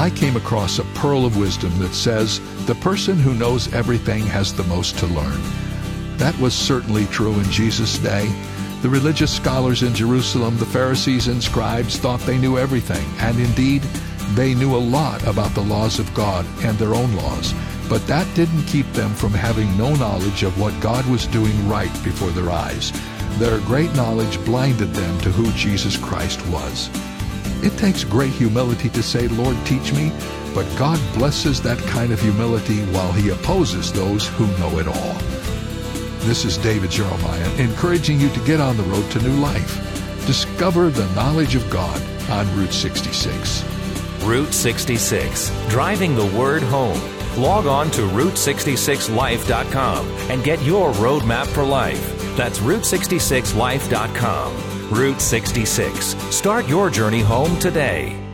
I came across a pearl of wisdom that says, The person who knows everything has the most to learn. That was certainly true in Jesus' day. The religious scholars in Jerusalem, the Pharisees and scribes, thought they knew everything, and indeed, they knew a lot about the laws of God and their own laws. But that didn't keep them from having no knowledge of what God was doing right before their eyes. Their great knowledge blinded them to who Jesus Christ was. It takes great humility to say, Lord, teach me, but God blesses that kind of humility while he opposes those who know it all. This is David Jeremiah encouraging you to get on the road to new life. Discover the knowledge of God on Route 66. Route 66, driving the word home. Log on to Route66Life.com and get your roadmap for life. That's Route66Life.com. Route 66. Start your journey home today.